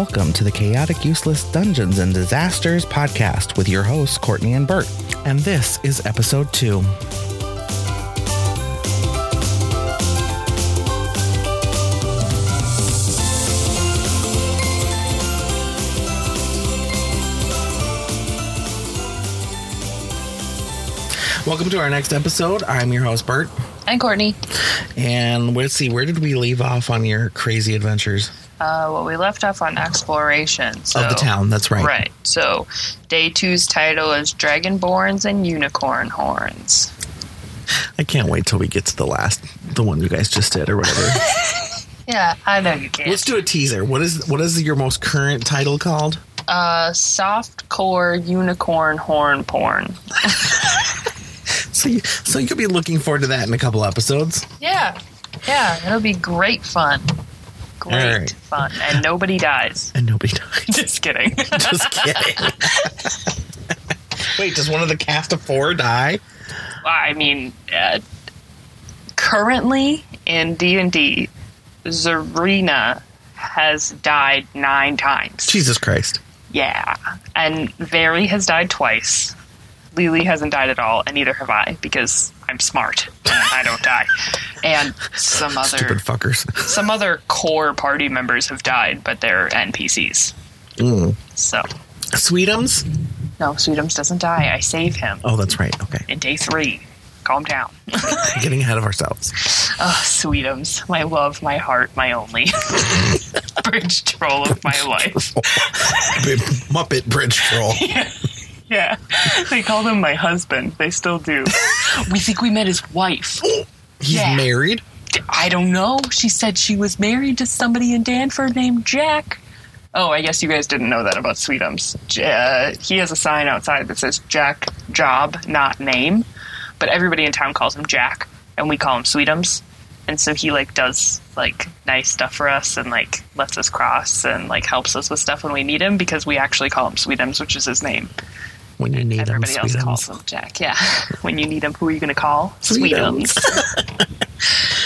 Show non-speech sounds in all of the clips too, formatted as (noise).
welcome to the Chaotic Useless Dungeons and Disasters podcast with your hosts, Courtney and Bert. And this is episode two. Welcome to our next episode. I'm your host, Bert. And Courtney. And let's see, where did we leave off on your crazy adventures? Uh, well, we left off on exploration. So, of the town, that's right. Right. So, day two's title is Dragonborns and Unicorn Horns. I can't wait till we get to the last, the one you guys just did or whatever. (laughs) Yeah, I know you can. Let's do a teaser. What is what is your most current title called? Uh, soft core unicorn horn porn. (laughs) So you, so you'll be looking forward to that in a couple episodes. Yeah, yeah, it'll be great fun. Great All right. fun, and nobody dies. And nobody dies. (laughs) Just kidding. (laughs) Just kidding. Wait, does one of the cast of four die? I mean, uh, currently in D and D, Zarina has died nine times. Jesus Christ. Yeah, and Very has died twice. Lily hasn't died at all, and neither have I because I'm smart and I don't die. And some other Stupid fuckers. some other core party members have died, but they're NPCs. Mm. So Sweetums? no, Sweetums doesn't die. I save him Oh, that's right. Okay. in day three. Calm down. (laughs) Getting ahead of ourselves. Oh, Sweetums, my love, my heart, my only (laughs) bridge troll of my life. Muppet Bridge Troll. (laughs) Yeah, (laughs) they called him my husband. They still do. we think we met his wife. (gasps) He's Yeah. married. I don't know. She said she was married to somebody in Danford named Jack. Oh, I guess you guys didn't know that about Sweetums. Uh, he has a sign outside that says Jack Job, not name, but everybody in town calls him Jack, and we call him Sweetums. And so he like does like nice stuff for us and like lets us cross and like helps us with stuff when we need him because we actually call him Sweetums, which is his name. When you need them, Everybody else calls them Jack. Yeah, (laughs) when you need them, who are you going to call? Sweetums.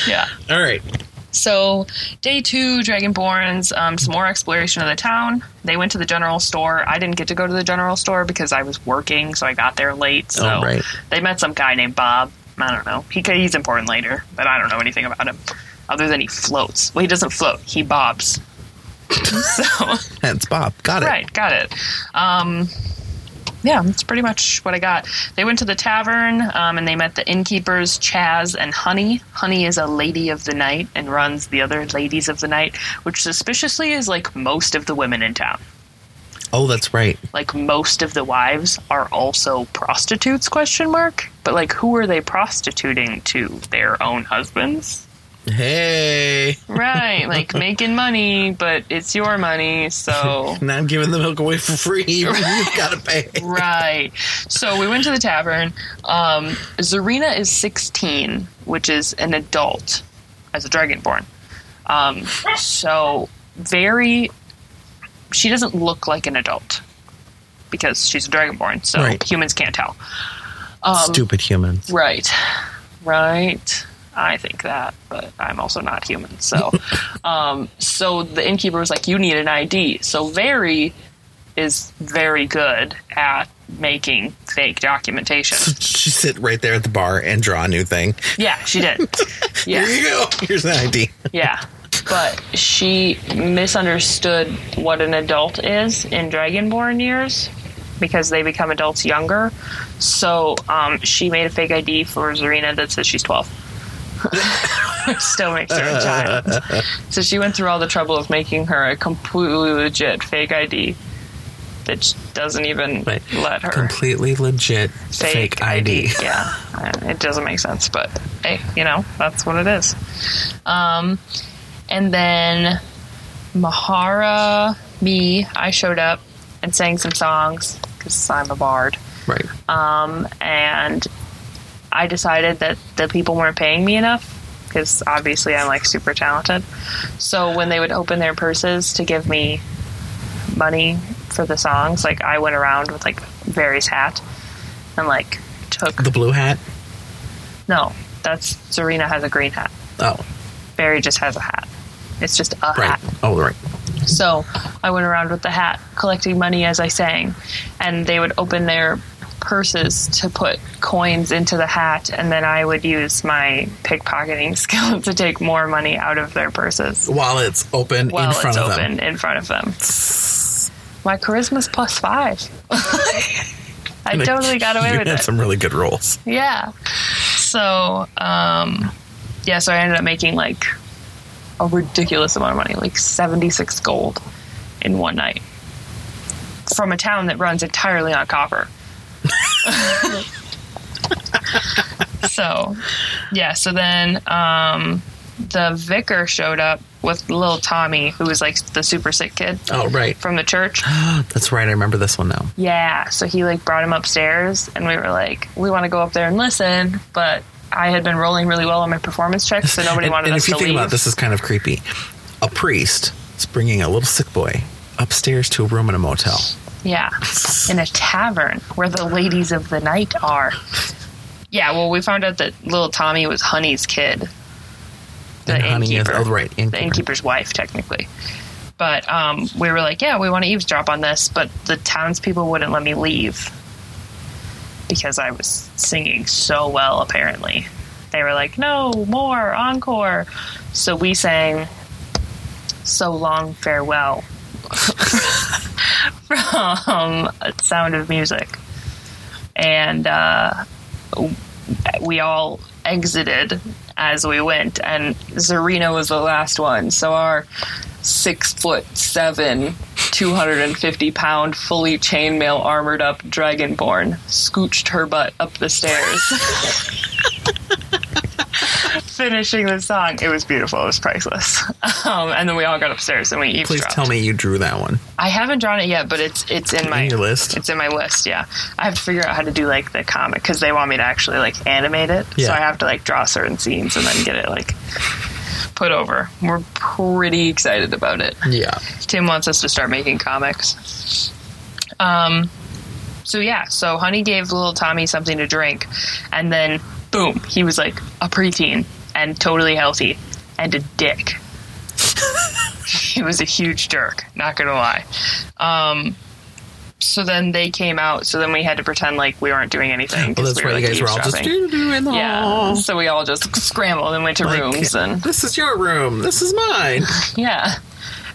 (laughs) yeah. All right. So, day two, Dragonborns, um, some more exploration of the town. They went to the general store. I didn't get to go to the general store because I was working, so I got there late. So, Oh, right. they met some guy named Bob. I don't know. He, he's important later, but I don't know anything about him other than he floats. Well, he doesn't float, he bobs. (laughs) so, That's Bob. Got it. right, got it. Um, yeah, that's pretty much what I got. They went to the tavern um, and they met the innkeepers, Chaz and Honey. Honey is a lady of the night and runs the other ladies of the night, which suspiciously is like most of the women in town. Oh, that's right. Like most of the wives are also prostitutes? Question mark. But like, who are they prostituting to? Their own husbands? Hey. Right, like (laughs) making money, but it's your money, so (laughs) Not giving the milk away for free. You've got to pay. Right. So we went to the tavern. Um, Zarina is 16, which is an adult as a dragonborn. Um, so very. She doesn't look like an adult because she's a dragonborn, so Right. humans can't tell. Um, Stupid humans. Right. Right. I think that, but I'm also not human. So, (laughs) um, so the innkeeper was like, "You need an ID." So Very is very good at making fake documentation. (laughs) She sit right there at the bar and draw a new thing. Yeah, she did. (laughs) Here Yeah, you go. Here's an ID. yeah. But she misunderstood what an adult is in Dragonborn years because they become adults younger. So um, she made a fake ID for Zarina that says she's 12. (laughs) Still makes her a child. So she went through all the trouble of making her a completely legit fake ID that doesn't even Right. let her Completely legit fake, ID. Yeah, uh, it doesn't make sense, but hey, you know that's what it is. Um, and then Mahara, me, I showed up and sang some songs because I'm a bard. Right. Um, and I decided that the people weren't paying me enough because obviously I'm like super talented. So when they would open their purses to give me money for the songs, like I went around with like Very's hat and like took The blue hat. no, that's Serena has a green hat. Oh, Barry just has a hat. It's just a right. hat. Oh, right. So I went around with the hat collecting money as I sang, and they would open their purses to put coins into the hat, and then I would use my pickpocketing (laughs) skill to take more money out of their purses While it's open while in front it's of open them. in front of them. (laughs) My charisma's plus five. (laughs) I totally got away with had it. some really good rolls. Yeah. So, um, yeah, so I ended up making like a ridiculous amount of money, like 76 gold in one night from a town that runs entirely on copper. (laughs) so, yeah, so then um, the vicar showed up with little Tommy, who was like the super sick kid Oh, right. from the church. (gasps) That's right. I remember this one now. Yeah, so he like brought him upstairs, and we were like, we want to go up there and listen, but I had been rolling really well on my performance checks, so nobody (laughs) And, wanted and us if you think leave. about it, this is kind of creepy. A priest is bringing a little sick boy upstairs to a room in a motel. Yeah, in a tavern where the ladies of the night are. Yeah, well, we found out that little Tommy was Honey's kid, the And Honey is- innkeeper, oh, right, the innkeeper's wife, technically. But um, we were like, yeah, we want to eavesdrop on this, but the townspeople wouldn't let me leave because I was singing so well. Apparently, they were like, no more encore. So we sang "So Long Farewell" (laughs) (laughs) from Sound of Music, and uh, we all exited as we went, and Zarina was the last one. So our six foot seven, 250 pound, fully chainmail armored up dragonborn scooched her butt up the stairs. (laughs) Finishing the song, it was beautiful. It was priceless. (laughs) Um, and then we all got upstairs and we Please tell me you drew that one. I haven't drawn it yet, but it's it's in my your list? It's in my list. Yeah, I have to figure out how to do like the comic because they want me to actually like animate it. Yeah. So I have to like draw certain scenes and then get it like put over. We're pretty excited about it. Yeah. Tim wants us to start making comics. Um, so yeah, so Honey gave little Tommy something to drink, and then boom, he was like a preteen and totally healthy and a dick. (laughs) he was a huge jerk, not gonna lie. Um, so then they came out. So then we had to pretend like we weren't doing anything. Well, that's we were, right. You like, guys were all just in the yeah. hall. So we all just scrambled and went to Like, rooms and This is your room. This is mine. (laughs) yeah.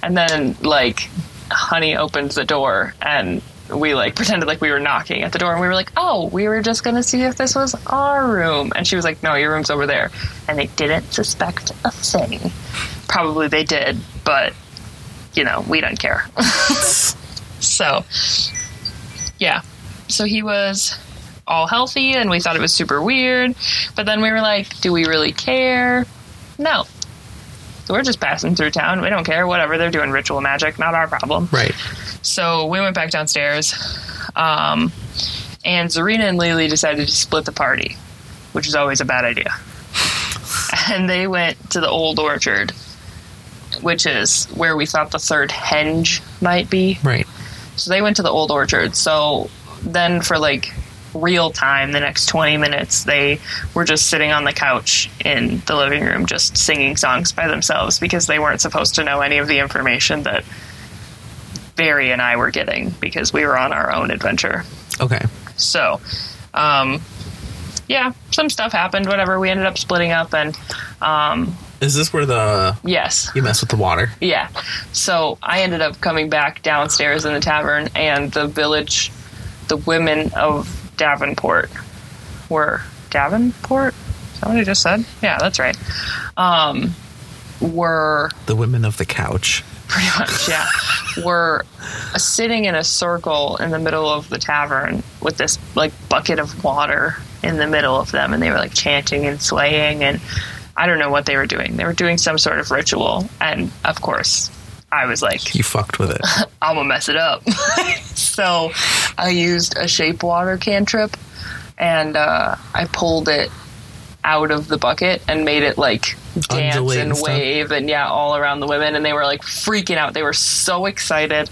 And then like Honey opens the door and we like pretended like we were knocking at the door and we were like, "Oh, we were just going to see if this was our room." And she was like, "No, your room's over there." And they didn't suspect a thing. Probably they did, but you know, we don't care. (laughs) so, yeah. So he was all healthy and we thought it was super weird, but then we were like, "Do we really care?" No. So we're just passing through town. We don't care. Whatever. They're doing ritual magic. Not our problem. Right. So we went back downstairs. Um, and Zarina and Lily decided to split the party, which is always a bad idea. (laughs) And they went to the old orchard, which is where we thought the third henge might be. Right. So they went to the old orchard. So then for like real time, the next 20 minutes, they were just sitting on the couch in the living room, just singing songs by themselves because they weren't supposed to know any of the information that Barry and I were getting because we were on our own adventure. Okay. So, um, yeah, some stuff happened, whatever. We ended up splitting up and, um, Is this where the yes. you mess with the water? Yeah. So I ended up coming back downstairs in the tavern, and the village, the women of Davenport were Davenport. Is that what I just said? Yeah, that's right. Um, were The women of the couch. Pretty much yeah. We (laughs) were sitting in a circle in the middle of the tavern with this like bucket of water in the middle of them and they were like chanting and swaying and i don't know what they were doing. They were doing some sort of ritual and of course i was like You fucked with it. (laughs) i'm gonna mess it up. (laughs) So i used a shape water cantrip and uh, i pulled it out of the bucket and made it like dance Undulate and and wave and yeah all around the women. And they were like freaking out. They were so excited.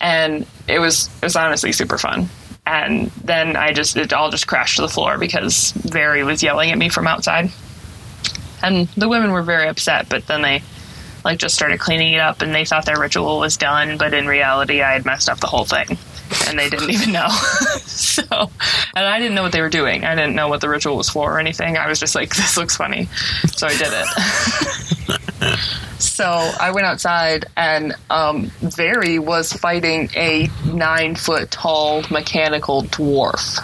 And it was it was honestly super fun. And then i just it all just crashed to the floor because Very was yelling at me from outside. And the women were very upset but then they like just started cleaning it up, and they thought their ritual was done, but in reality, I had messed up the whole thing, and they didn't even know. (laughs) so, and I didn't know what they were doing. I didn't know what the ritual was for or anything. I was just like, (laughs) this looks funny, so I did it. (laughs) so I went outside, and um, Very was fighting a nine foot tall mechanical dwarf.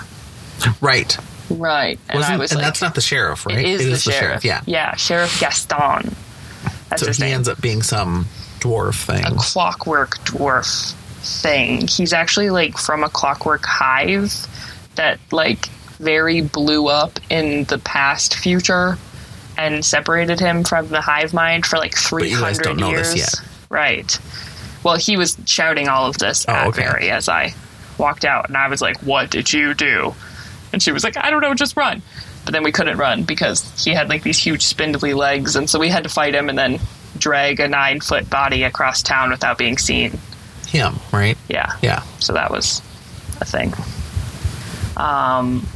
Right. Right, and Wasn't, I was and like, that's not the sheriff, right? it is, the, sheriff. Yeah. yeah, Sheriff Gaston. That's So his he name. ends up being some dwarf thing. a clockwork dwarf thing. He's actually like from a clockwork hive that like very blew up in the past future and separated him from the hive mind for like you guys 300 don't know years. this yet. Right. Well, he was shouting all of this Oh, at okay. Mary as I walked out, and I was like, "What did you do?" And she was like, "I don't know, just run." But then we couldn't run because he had like these huge spindly legs, and so we had to fight him and then drag a nine foot body across town without being seen. Him, right? Yeah. Yeah. So that was a thing. Um,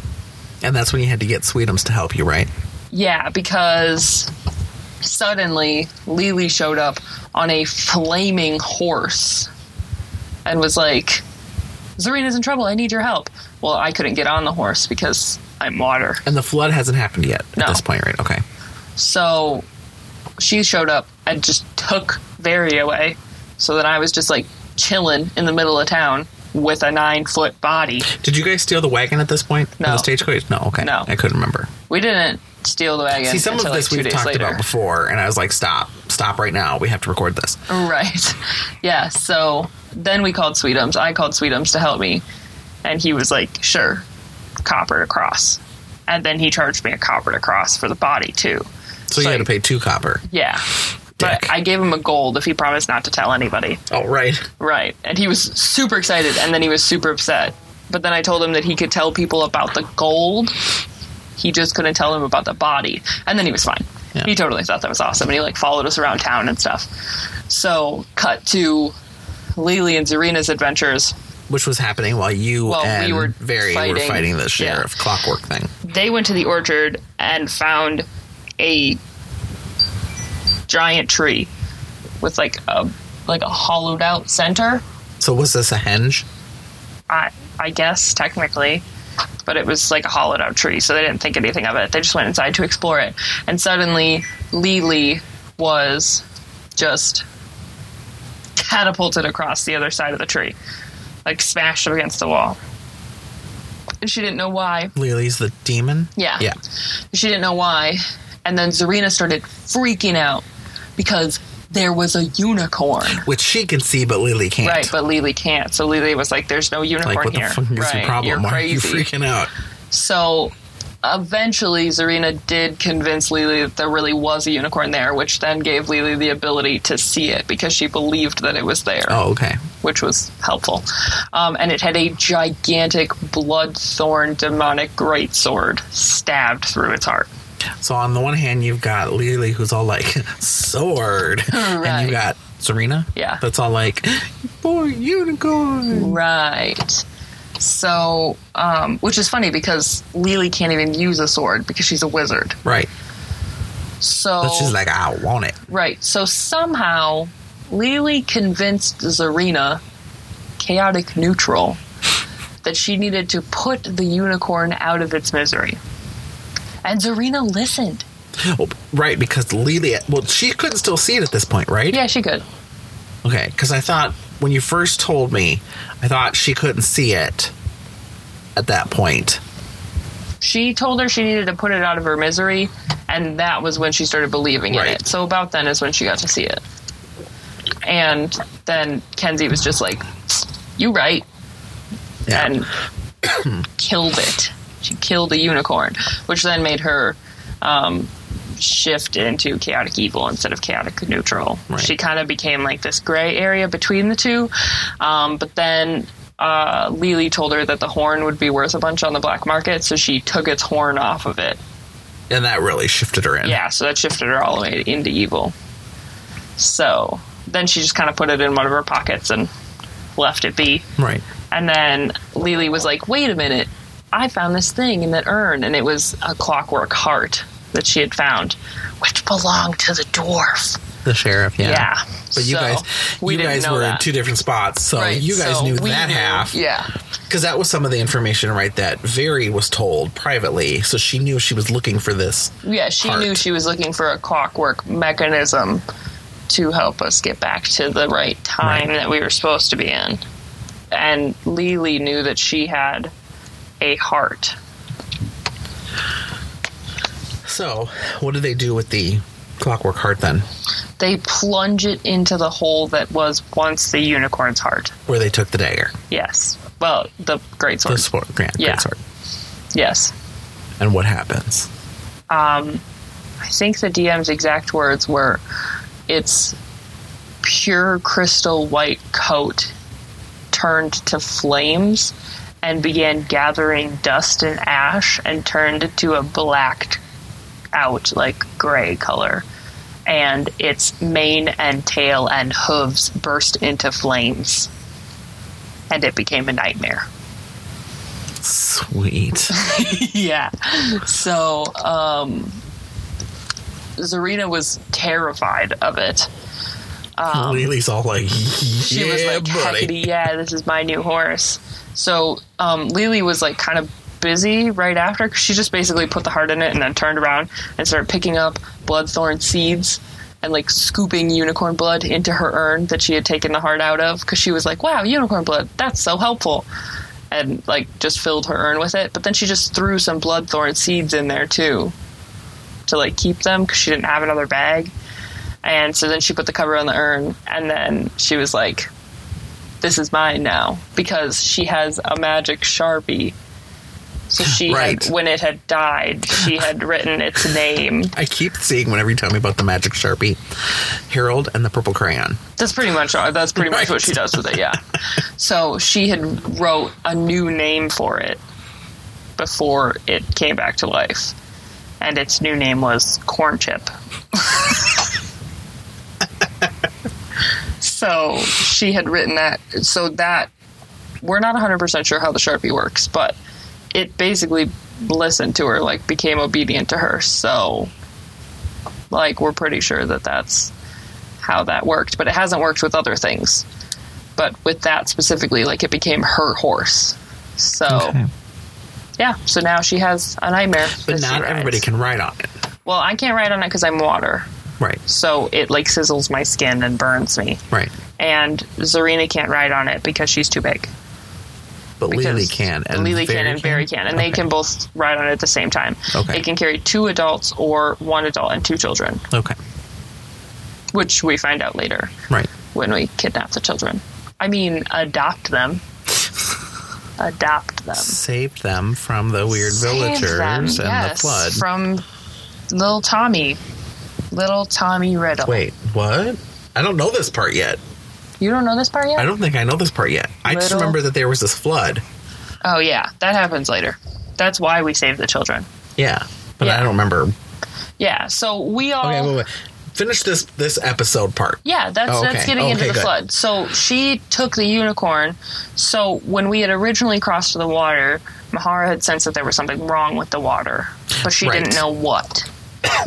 And that's when you had to get Sweetums to help you, right? yeah, because suddenly Lily showed up on a flaming horse and was like, Zarina's in trouble. I need your help. Well, I couldn't get on the horse because I'm water. And the flood hasn't happened yet at No. this point, right? Okay. So she showed up and just took Very away. So then I was just like chilling in the middle of town with a nine foot body. Did you guys steal the wagon at this point? No. The stagecoach? No, okay. No. I couldn't remember. We didn't steal the wagon. See, some of like, this two we've talked later. about before, and I was like, stop. Stop right now. We have to record this. Right. (laughs) Yeah. So then we called Sweetums. I called Sweetums to help me, and he was like, "Sure, copper to cross." And then he charged me a copper to cross for the body too. So you So- had to pay two copper. Yeah. But I gave him a gold if he promised not to tell anybody. Oh, right. Right. And he was super excited, and then he was super upset. But then I told him that he could tell people about the gold. He just couldn't tell them about the body. And then he was fine. Yeah. He totally thought that was awesome. And he like followed us around town and stuff. So cut to Lily and Zarina's adventures. Which was happening while you Well, we and were Very were fighting- fighting the yeah. sheriff clockwork thing. They went to the orchard and found a giant tree with like a like a hollowed out center. So was this a henge? I I guess technically, but it was like a hollowed out tree, so they didn't think anything of it. They just went inside to explore it, and suddenly Lily was just catapulted across the other side of the tree, like smashed up against the wall, and she didn't know why. Lily's the demon? Yeah. Yeah. She didn't know why, and then Zarina started freaking out because there was a unicorn. Which she can see, but Lily can't. Right, but Lily can't. So Lily was like, "There's no unicorn like, what the here." fuck is right, your problem? You're Why crazy. are you freaking out? So eventually, Zarina did convince Lily that there really was a unicorn there, which then gave Lily the ability to see it because she believed that it was there, Oh, okay. which was helpful. Um, and it had a gigantic blood-thorn demonic greatsword stabbed through its heart. So on the one hand, you've got Lily, who's all like (laughs) sword, (laughs) and you got Serena, Yeah. that's all like boy unicorn. Right. So, um, which is funny because Lily can't even use a sword because she's a wizard. Right, So but she's like, I want it. Right. So somehow Lily convinced Zarina, chaotic neutral, that she needed to put the unicorn out of its misery. And Zarina listened. Oh, right, because Lily, well, she couldn't still see it at this point, right? Yeah, she could. Okay, because I thought when you first told me, I thought she couldn't see it at that point. She told her she needed to put it out of her misery, and that was when she started believing in it. So about then is when she got to see it. And then Kenzie was just like, "You right," Yeah. and (clears throat) killed it. She killed a unicorn, which then made her um, shift into chaotic evil instead of chaotic neutral. Right. She kind of became like this gray area between the two. Um, but then uh, Lily told her that the horn would be worth a bunch on the black market, so she took its horn off of it. and that really shifted her in. Yeah, so that shifted her all the way into evil. So then she just kind of put it in one of her pockets and left it be. Right. And then Lily was like, wait a minute, I found this thing in that urn. And it was a clockwork heart that she had found, which belonged to the dwarf. The sheriff, yeah. Yeah. But you So, guys, we you guys were in two different spots, so Right, you guys so knew that knew- half. Yeah. because that was some of the information, right? That Very was told privately, so she knew she was looking for this. Yeah, she Heart. knew she was looking for a clockwork mechanism to help us get back to the right time Right. that we were supposed to be in. And Lily knew that she had a heart. So, what did they do with the clockwork heart then? They plunge it into the hole that was once the unicorn's heart. Where they took the dagger, Yes. Well, the great the sword. sword, yeah, great sword. Yes. And what happens? Um, I think the DM's exact words were, "Its pure crystal white coat turned to flames and began gathering dust and ash and turned to a blacked out like gray color." And its mane and tail and hooves burst into flames, and it became a nightmare. Sweet. (laughs) yeah. So, um, Zarina was terrified of it. Lily's all like, Um, She "Yeah, was like, buddy." "Heckity, yeah, this is my new horse." So, um, Lily was like kind of busy right after 'cause she just basically put the heart in it and then turned around and started picking up bloodthorn seeds and like scooping unicorn blood into her urn that she had taken the heart out of because she was like, "Wow, unicorn blood, that's so helpful." And like just filled her urn with it, but then she just threw some bloodthorn seeds in there too to like keep them because she didn't have another bag. And so then she put the cover on the urn, and then she was like, "This is mine now," because she has a magic sharpie. So (gasps) she Right. had, when it had died, she (laughs) had written its name. I keep seeing whenever you tell me about the magic sharpie, Harold and the purple crayon. That's pretty much uh, that's pretty much what she does with it. Yeah. (laughs) So she had wrote a new name for it before it came back to life, and its new name was Corn Chip. (laughs) so she had written that. So that we're not 100 percent sure how the sharpie works, but it basically listened to her, like became obedient to her. So, like, we're pretty sure that that's how that worked, but it hasn't worked with other things. But with that specifically, like it became her horse. So Okay. yeah, so now she has a nightmare. But that not everybody can ride on it. Well, I can't ride on it because I'm water, Right, so it like sizzles my skin and burns me. right. And Zarina can't ride on it because she's too big. But Because Lily can. And Lily can and Barry can, and they can both ride on it at the same time. Okay. It can carry two adults or one adult and two children, Okay, which we find out later. right. when we kidnap the children. I mean, adopt them. adopt them. Save them from the weird Save villagers them, and yes, the flood. From little Tommy. Little Tommy Riddle. Wait, what? I don't know this part yet. You don't know this part yet? I don't think I know this part yet. I just remember that there was this flood. Oh, yeah. That happens later. That's why we save the children. Yeah, but Yeah. I don't remember. Yeah, so we all. Okay, wait, wait. Finish this this episode part. Yeah, that's Oh, that's getting oh, into Okay, the good. flood. So she took the unicorn. So when we had originally crossed to the water, Mahara had sensed that there was something wrong with the water, but she Right. didn't know what. (coughs)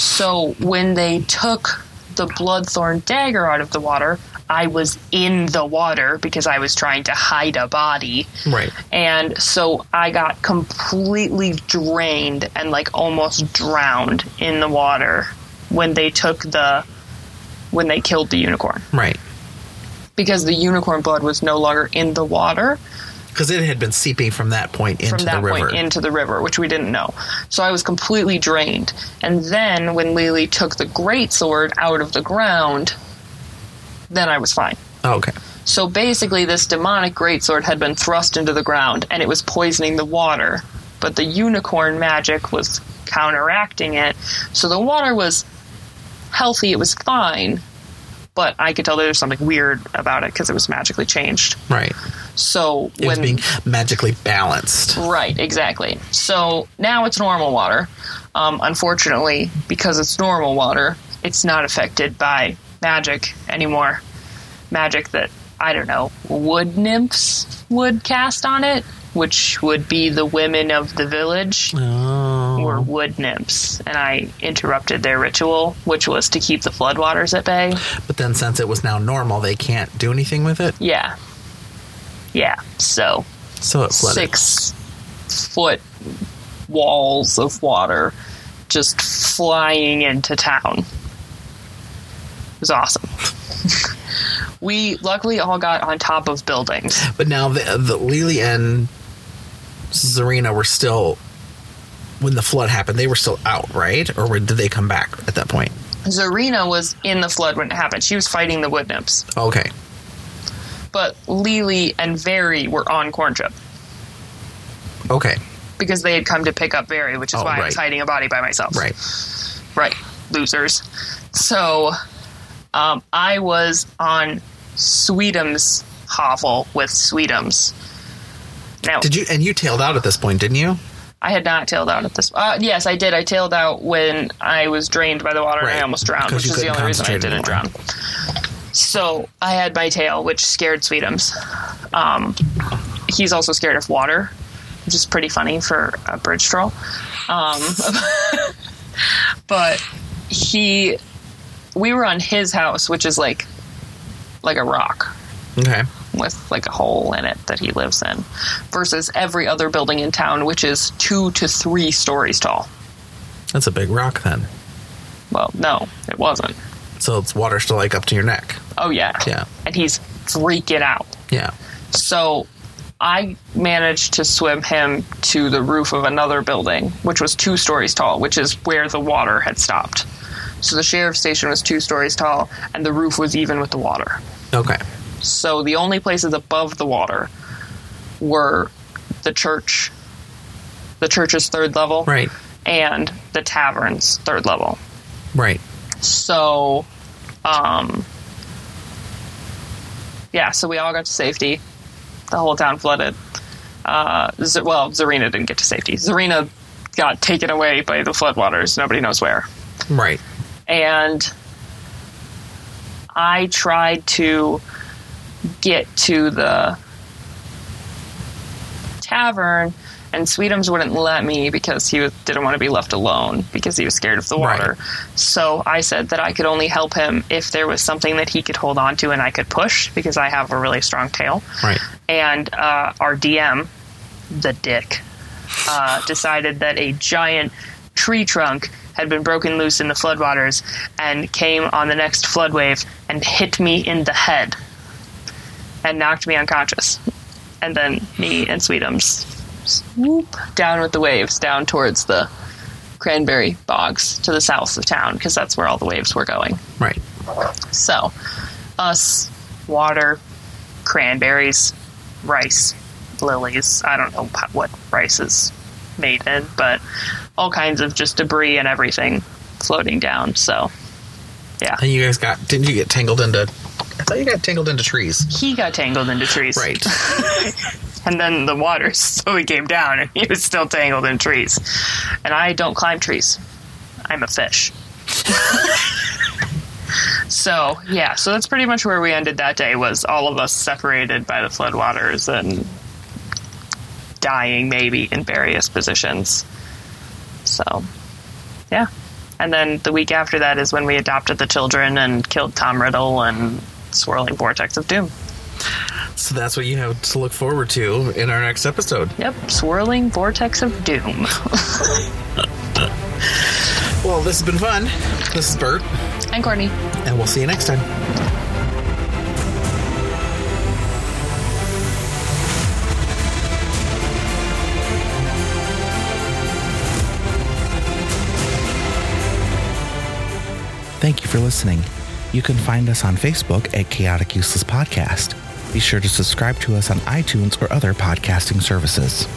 so when they took the bloodthorn dagger out of the water, I was in the water because I was trying to hide a body. Right. And so I got completely drained and like almost drowned in the water when they took the when they killed the unicorn Right. because the unicorn blood was no longer in the water Because it had been seeping from that point into from that the river. point into the river, which we didn't know. So I was completely drained. And then when Lily took the great sword out of the ground, then I was fine. Oh, okay. So basically, this demonic greatsword had been thrust into the ground and it was poisoning the water. But the unicorn magic was counteracting it. So the water was healthy, it was fine. But I could tell there was something weird about it because it was magically changed. Right. So It was when. being magically balanced. Right, exactly. So now it's normal water. Um, unfortunately, because it's normal water, it's not affected by magic anymore. Magic that, I don't know, wood nymphs would cast on it, which would be the women of the village. Oh. were wood nymphs, and I interrupted their ritual, which was to keep the floodwaters at bay. But then since it was now normal, they can't do anything with it. Yeah. Yeah. So So six foot walls of water just flying into town. It was awesome. (laughs) we luckily all got on top of buildings. But now the, the Lily and Zarina were still when the flood happened. They were still out, right? Or were- did they come back at that point? Zarina was in the flood when it happened. She was fighting the wood nymphs. Okay. But Lily and Very were on corn chip Okay. because they had come to pick up Very, which is Oh, why I was hiding a body by myself. Right. Right, losers. So, um, I was on Sweetums hovel with Sweetums. Now, Did you and you tailed out at this point, didn't you? I had not tailed out at this. Uh, yes, I did. I tailed out when I was drained by the water and I almost drowned, which is the only reason I didn't drown. So I had my tail, which scared Sweetums. Um, he's also scared of water, which is pretty funny for a bridge troll. Um, (laughs) but he, we were on his house, which is like, like a rock Okay. with like a hole in it that he lives in, versus every other building in town, which is two to three stories tall. That's a big rock then. Well, no, it wasn't. So it's water still like up to your neck. Oh yeah, Yeah. and he's freaking out. Yeah. So I managed to swim him to the roof of another building, which was two stories tall, which is where the water had stopped. So the sheriff's station was two stories tall, and the roof was even with the water. Okay. So the only places above the water were the church, the church's third level, Right. and the tavern's third level. Right. So, um, yeah, so we all got to safety. The whole town flooded. Uh, Z- well, Zarina didn't get to safety. Zarina got taken away by the floodwaters. Nobody knows where. Right. And I tried to get to the tavern, and Sweetums wouldn't let me because he was, didn't want to be left alone because he was scared of the water. So I said that I could only help him if there was something that he could hold on to and I could push because I have a really strong tail. Right. And uh, our DM, the dick, uh, decided that a giant tree trunk had been broken loose in the floodwaters and came on the next flood wave and hit me in the head and knocked me unconscious. And then me and Sweetums swoop down with the waves down towards the cranberry bogs to the south of town because that's where all the waves were going. Right. So, us, water, cranberries, rice, lilies. I don't know what rice is made in, but all kinds of just debris and everything floating down. So, yeah. And you guys got didn't you get tangled into I thought you got tangled into trees. He got tangled into trees. Right. (laughs) And then the water (laughs) slowly came down and he was still tangled in trees. And I don't climb trees. I'm a fish. (laughs) so, yeah, so that's pretty much where we ended that day was all of us separated by the floodwaters and dying maybe in various positions. So, yeah. And then the week after that is when we adopted the children and killed Tom Riddle and Swirling Vortex of Doom. So that's what you have to look forward to in our next episode. Yep, swirling vortex of doom. (laughs) Well, this has been fun. This is Bert, and Courtney. and we'll see you next time. Thank you for listening. You can find us on Facebook at Chaotic Useless Podcast. Be sure to subscribe to us on iTunes or other podcasting services.